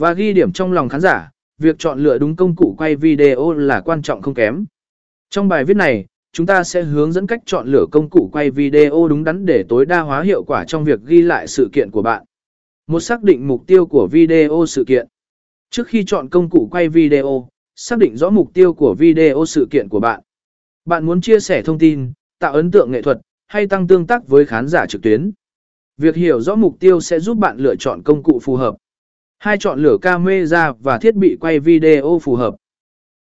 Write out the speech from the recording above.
Và ghi điểm trong lòng khán giả, việc chọn lựa đúng công cụ quay video là quan trọng không kém. Trong bài viết này, chúng ta sẽ hướng dẫn cách chọn lựa công cụ quay video đúng đắn để tối đa hóa hiệu quả trong việc ghi lại sự kiện của bạn. Một xác định mục tiêu của video sự kiện. Trước khi chọn công cụ quay video, xác định rõ mục tiêu của video sự kiện của bạn. Bạn muốn chia sẻ thông tin, tạo ấn tượng nghệ thuật, hay tăng tương tác với khán giả trực tuyến. Việc hiểu rõ mục tiêu sẽ giúp bạn lựa chọn công cụ phù hợp. Hai chọn lửa camera và thiết bị quay video phù hợp.